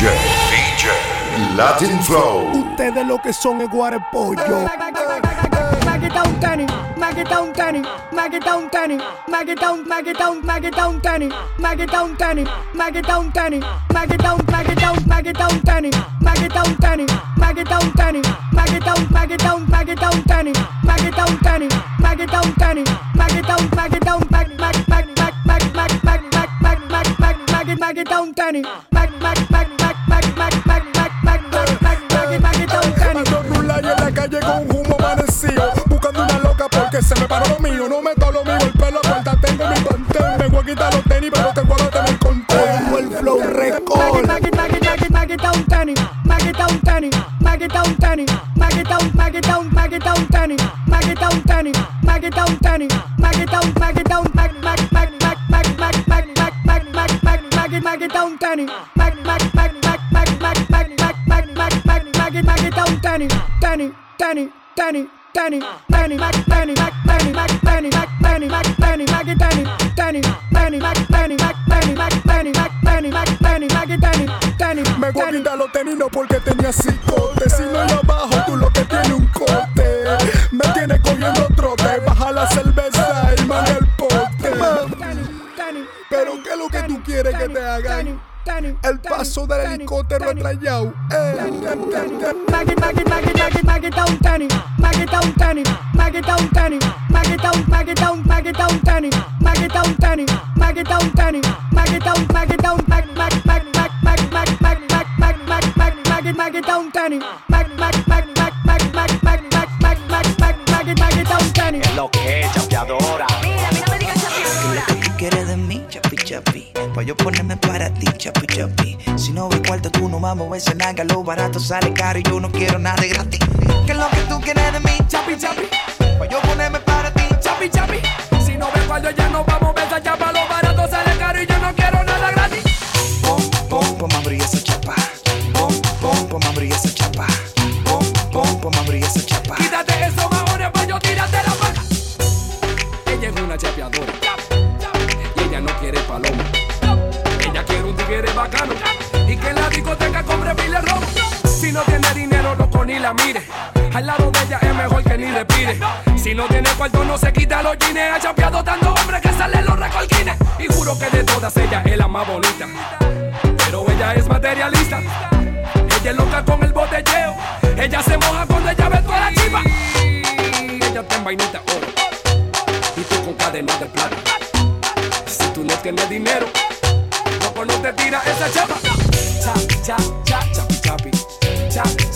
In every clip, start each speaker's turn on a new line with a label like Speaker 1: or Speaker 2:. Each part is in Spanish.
Speaker 1: DJ, DJ, Latin Flow.
Speaker 2: Ustedes lo que son es guarepollo.
Speaker 3: Maggie Down, Maggie Down Danny, Maggie Down Danny, Maggie Down Danny, Maggie Down, Maggie Down, Maggie Down Danny, Maggie Down Danny, Maggie Down Danny, Maggie Down, Maggie Down, Mag Mag Mag Mag Mag Mag Mag Mag Mag Mag Mag Maggie Maggie Down Danny, Mag Mag Mag Mag Mag Mag Danny, Danny, Danny, Danny. Danny, Danny, Mac, Danny, Mac, Danny, Mac, Danny, Mac, Danny, Mac, Danny, Danny, Danny, Danny, Mac, Danny, Mac, Danny, Mac, Danny, Mac, Danny, Mac, Danny, Maggie, Danny, Danny,
Speaker 2: Me voy a
Speaker 3: Danny.
Speaker 2: quitar los tenis no porque tenía cicote. Si no yo abajo, tú lo que tienes un corte. Me tienes cogiendo trote. Baja la cerveza y manga el pote.
Speaker 3: Danny, Danny,
Speaker 2: Pero ¿qué es lo que tú quieres que te hagan? El paso del helicóptero atrayado.
Speaker 4: Es lo que es.
Speaker 5: Pa' yo ponerme para ti, chapi chapi. Si no ve cuarto, tú no vamos a ese naga. Lo barato sale caro y yo no quiero nada de gratis. ¿Qué es lo que tú quieres de mí, chapi chapi? Pa' yo ponerme para ti, chapi chapi.
Speaker 6: Si no ves cuando ya nos vamos, ves a chapa, no tiene dinero, loco, ni la mire. Al lado de ella es mejor que ni le pide. Si no tiene cuarto, no se quita los jeans. Ha chapeado tanto hombre que salen los recolquines. Y juro que de todas ella es la más bonita. Pero ella es materialista. Ella es loca con el botelleo. Ella se moja cuando ella ve toda la chiva. Ella está en vainita oro. Y tú con cadena de plata. Si tú no tienes dinero, loco no te tira esa chapa. Cha, cha, cha,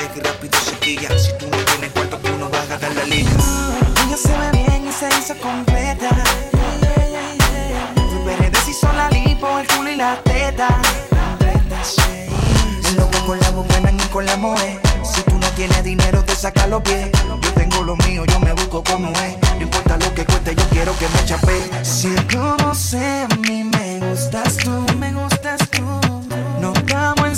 Speaker 5: Deja y rápido se quilla. Si tú no tienes cuarto, tú no vas a ganar la liga. Ella se ve bien y se hizo completa. Superé deshizo la lipo, el culo y la teta. Loco con la buena y con la moe. Si tú no tienes dinero, te saca los pies. Yo tengo lo mío, yo me busco como es. No importa lo que cueste, yo quiero que me chape. Si sé, a mí me gustas tú,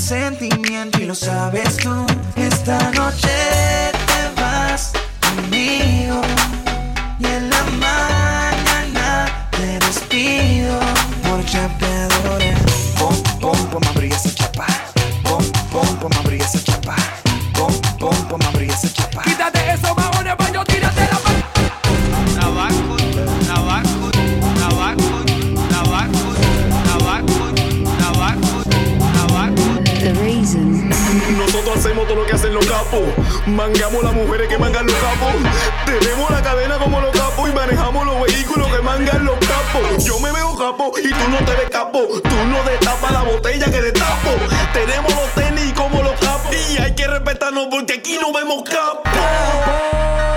Speaker 5: sentimiento y lo sabes tú. Esta noche
Speaker 2: Mangamos las mujeres que mangan los capos. Tenemos la cadena como los capos y manejamos los vehículos que mangan los capos. Yo me veo capo y tú no te ves capo. Tú no destapas la botella que destapo. Tenemos los tenis como los capos. Y hay que respetarnos porque aquí no vemos capos.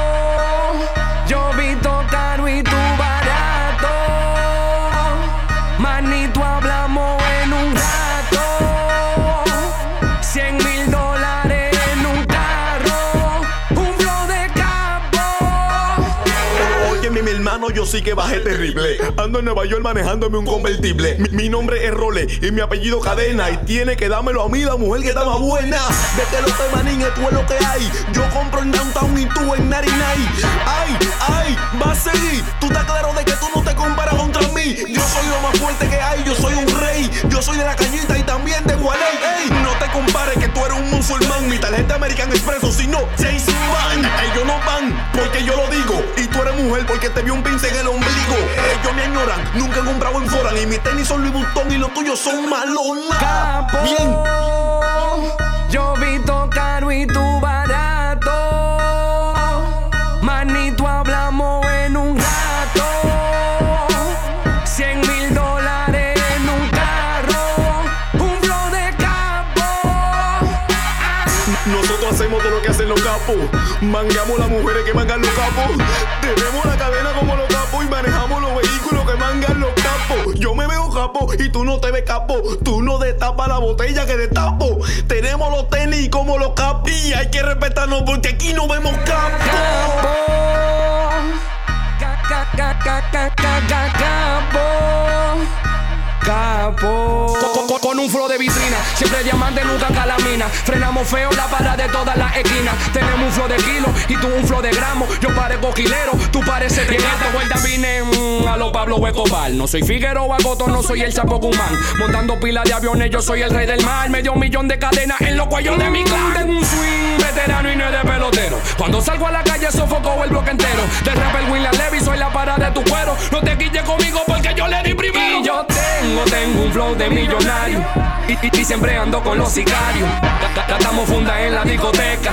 Speaker 2: Hermano, yo sí que bajé terrible. Ando en Nueva York manejándome un convertible. Mi, nombre es Role y mi apellido Cadena. Y tiene que dármelo a mí, la mujer que está más buena. De que lo te manín, es lo que hay. Yo compro en Downtown y tú en 99. Ay, ay, va a seguir. Tú estás claro de que tú no te comparas contra mí. Yo soy lo más fuerte que hay, yo soy un rey. Yo soy de la cañita y también de Gualey. Ey, no te compares que tú eres un musulmán. Mi tarjeta American Expreso, si no, Jason van. Porque te vio un pince en el ombligo. Ellos me ignoran, nunca he comprado en Foran. Y mis tenis son Louis Vuitton y los tuyos son Malona.
Speaker 6: Capo.
Speaker 2: Bien.
Speaker 6: Yo visto
Speaker 2: Mangamos las mujeres que mangan los capos. Tenemos la cadena como los capos y manejamos los vehículos que mangan los capos. Yo me veo capo y tú no te ves capo. Tú no destapas la botella que destapo. Tenemos los tenis como los capos. Y hay que respetarnos porque aquí no vemos capos.
Speaker 6: Capo. Ca- ca- ca- ca- ca- ca- ca- Capo. Capo. Con, con- con un flow de vitrina, siempre diamante, nunca calamina. Frenamos feo la para de todas las esquinas. Tenemos un flow de kilo y tú un flow de gramo. Yo parezco quilero, tú pareces de esta vuelta vine mm, a lo Pablo Huecobal. No soy Figueroa Goto, no soy el Chapo Guzmán. Montando pila de aviones, yo soy el rey del mar. Medio millón de cadenas en los cuellos de mi clan. Tengo un swing veterano y no es de pelotero. Cuando salgo a la calle sofoco el bloque entero. De rapper William Levy, soy la para de tu cuero. No te quilles conmigo porque yo le di primero. Y yo tengo, tengo un flow de millonario. Y, y- y siempre ando con los sicarios. Ca- ca- Catamos funda en la discoteca.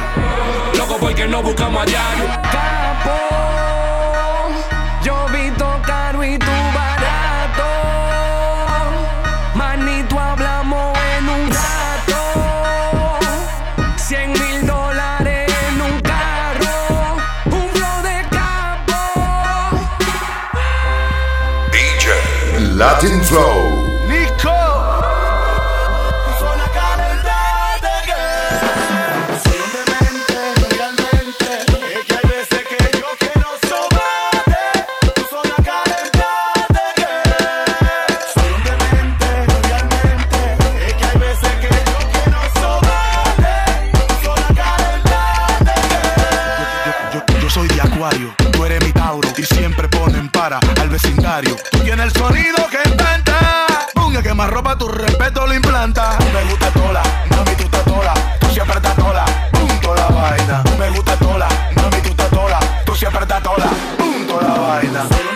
Speaker 6: Loco porque no buscamos a diario. Capo, yo visto caro y tú barato. Manito, hablamos en un rato. Cien mil dólares en un carro. Un flow de capo.
Speaker 1: DJ Latin Flow.
Speaker 4: La vaina.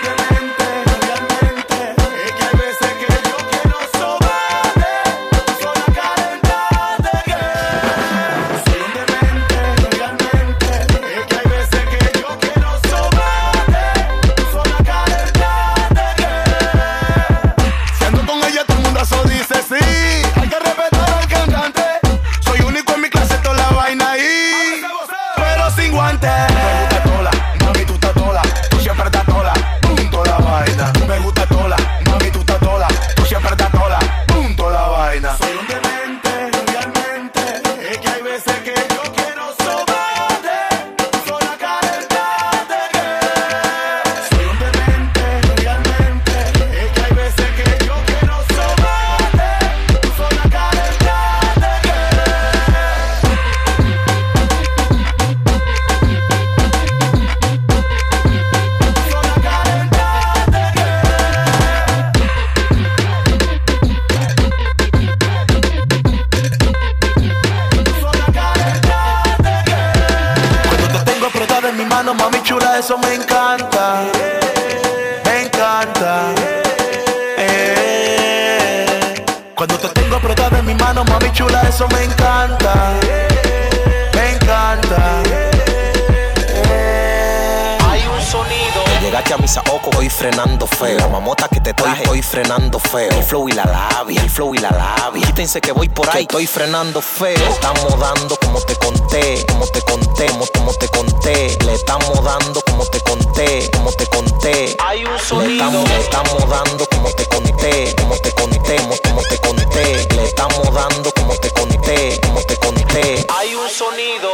Speaker 7: Saoco, estoy frenando feo. La mamota que te traje, estoy frenando feo. El flow y la labia, el flow y la labia. Quítense que voy por ahí, estoy frenando feo. Le estamos dando como te conté, como te conté, como, como te conté. Le estamos dando como te conté, como te conté. Hay un sonido. Le estamos, le estamos dando como te conté, como te conté, como, como te conté. Le estamos dando como te conté, como te conté. Hay un sonido.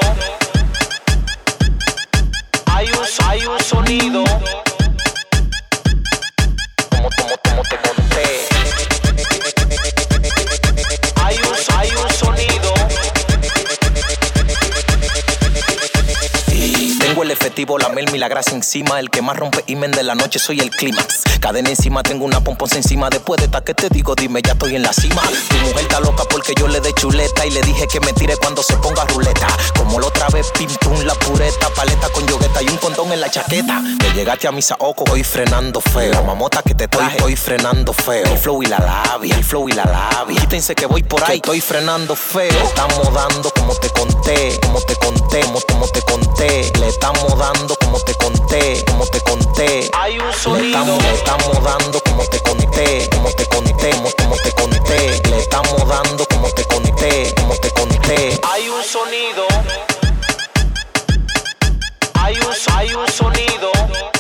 Speaker 7: Hay un, hay un sonido. La melmi, la grasa encima. El que más rompe imen de la noche soy el clímax. Cadena encima, tengo una pomposa encima. Después de esta que te digo, dime, ya estoy en la cima. Tu mujer está loca porque yo le dé chuleta y le dije que me tire cuando se ponga ruleta. Como la otra vez, pim pum, la pureta, paleta con yogueta y un condón en la chaqueta. Te llegaste a mi saoco, estoy frenando feo. Mamota que te traje, estoy frenando feo. El flow y la labia, el flow y la labia. Quítense que voy por ahí, estoy frenando feo. Estamos dando como te conté, como te conté, como, como te conté. Le estamos dando como te conté, como te conté. Hay un sonido. Le estamos, dando como te conté, como te conté, como, como te conté. Le estamos dando como te conté, como te conté. Hay un sonido. Hay un, hay un sonido.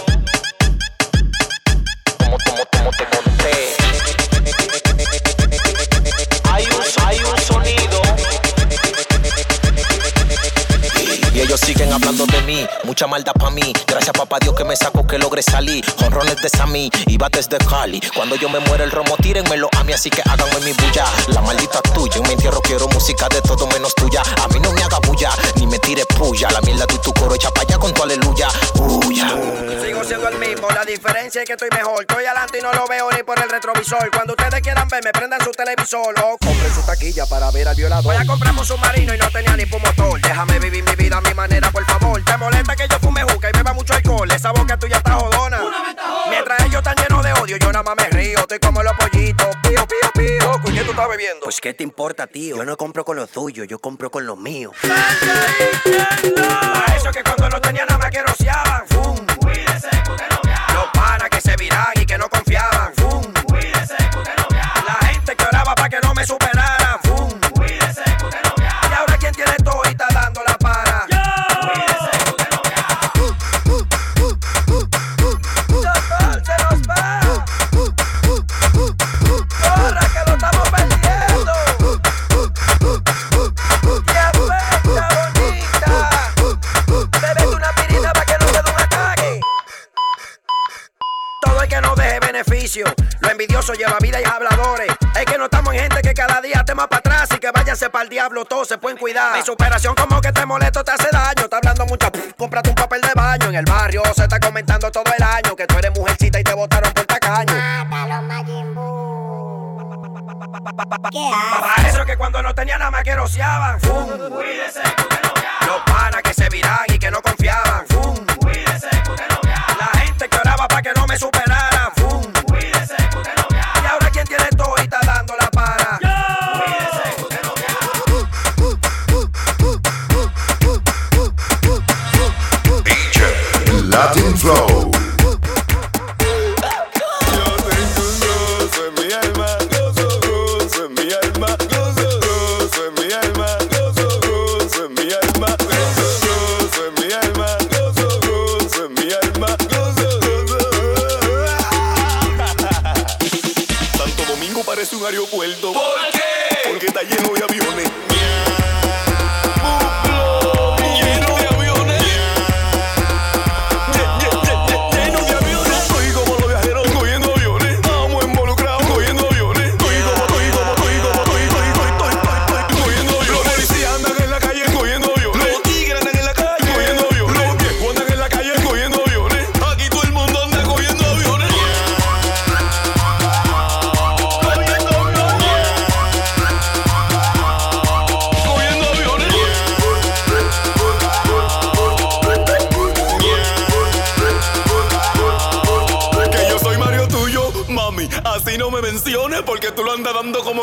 Speaker 7: Mucha maldad pa' mí. Gracias papá Dios que me sacó que logre salir. Honrones de Sammy y bates de Cali. Cuando yo me muera el romo, tírenmelo a mí, así que háganme mi bulla. La maldita tuya, en mi entierro quiero música de todo menos tuya. A mí no me haga bulla, ni me tire puya. La mierda de tu coro echa pa' allá con tu aleluya. Uya.
Speaker 8: Sigo siendo el mismo, la diferencia es que estoy mejor. Estoy adelante y no lo veo ni por el retrovisor. Cuando ustedes quieran verme, prendan su televisor o compren su taquilla para ver al violador. Voy a comprar un submarino y no tenía ni motor. Déjame vivir mi vida a mi manera, por favor. Te molesta que yo fume juca y beba mucho alcohol. Esa boca tuya está jodona. Mientras ellos están llenos de odio, yo nada más me río. Estoy como los pollitos. Pío, pío, pío. ¿y qué tú estás bebiendo? Pues, ¿qué te importa, tío? Yo no compro con lo tuyo, yo compro con lo mío. A eso que cuando no tenía nada que rociaban. Fum. Los panas que se viran y que no confiaban. Fum. Vida y habladores. Es que no estamos en gente que cada día esté más para atrás y que váyanse para el diablo. Todos se pueden cuidar. Mi superación como que te molesto, te hace daño. Está hablando mucho. Cómprate un papel de baño. En el barrio se está comentando todo el año que tú eres mujercita y te botaron por tacaño. Para eso que cuando no tenía nada más que rociaban. Fum. Los panas que se viran y que no confiaban. Fum. La gente que oraba para que no me superaran.
Speaker 2: Parece un aeropuerto. ¿Por qué? Porque está lleno de aviones.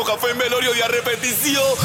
Speaker 2: Café velorio y a repetición.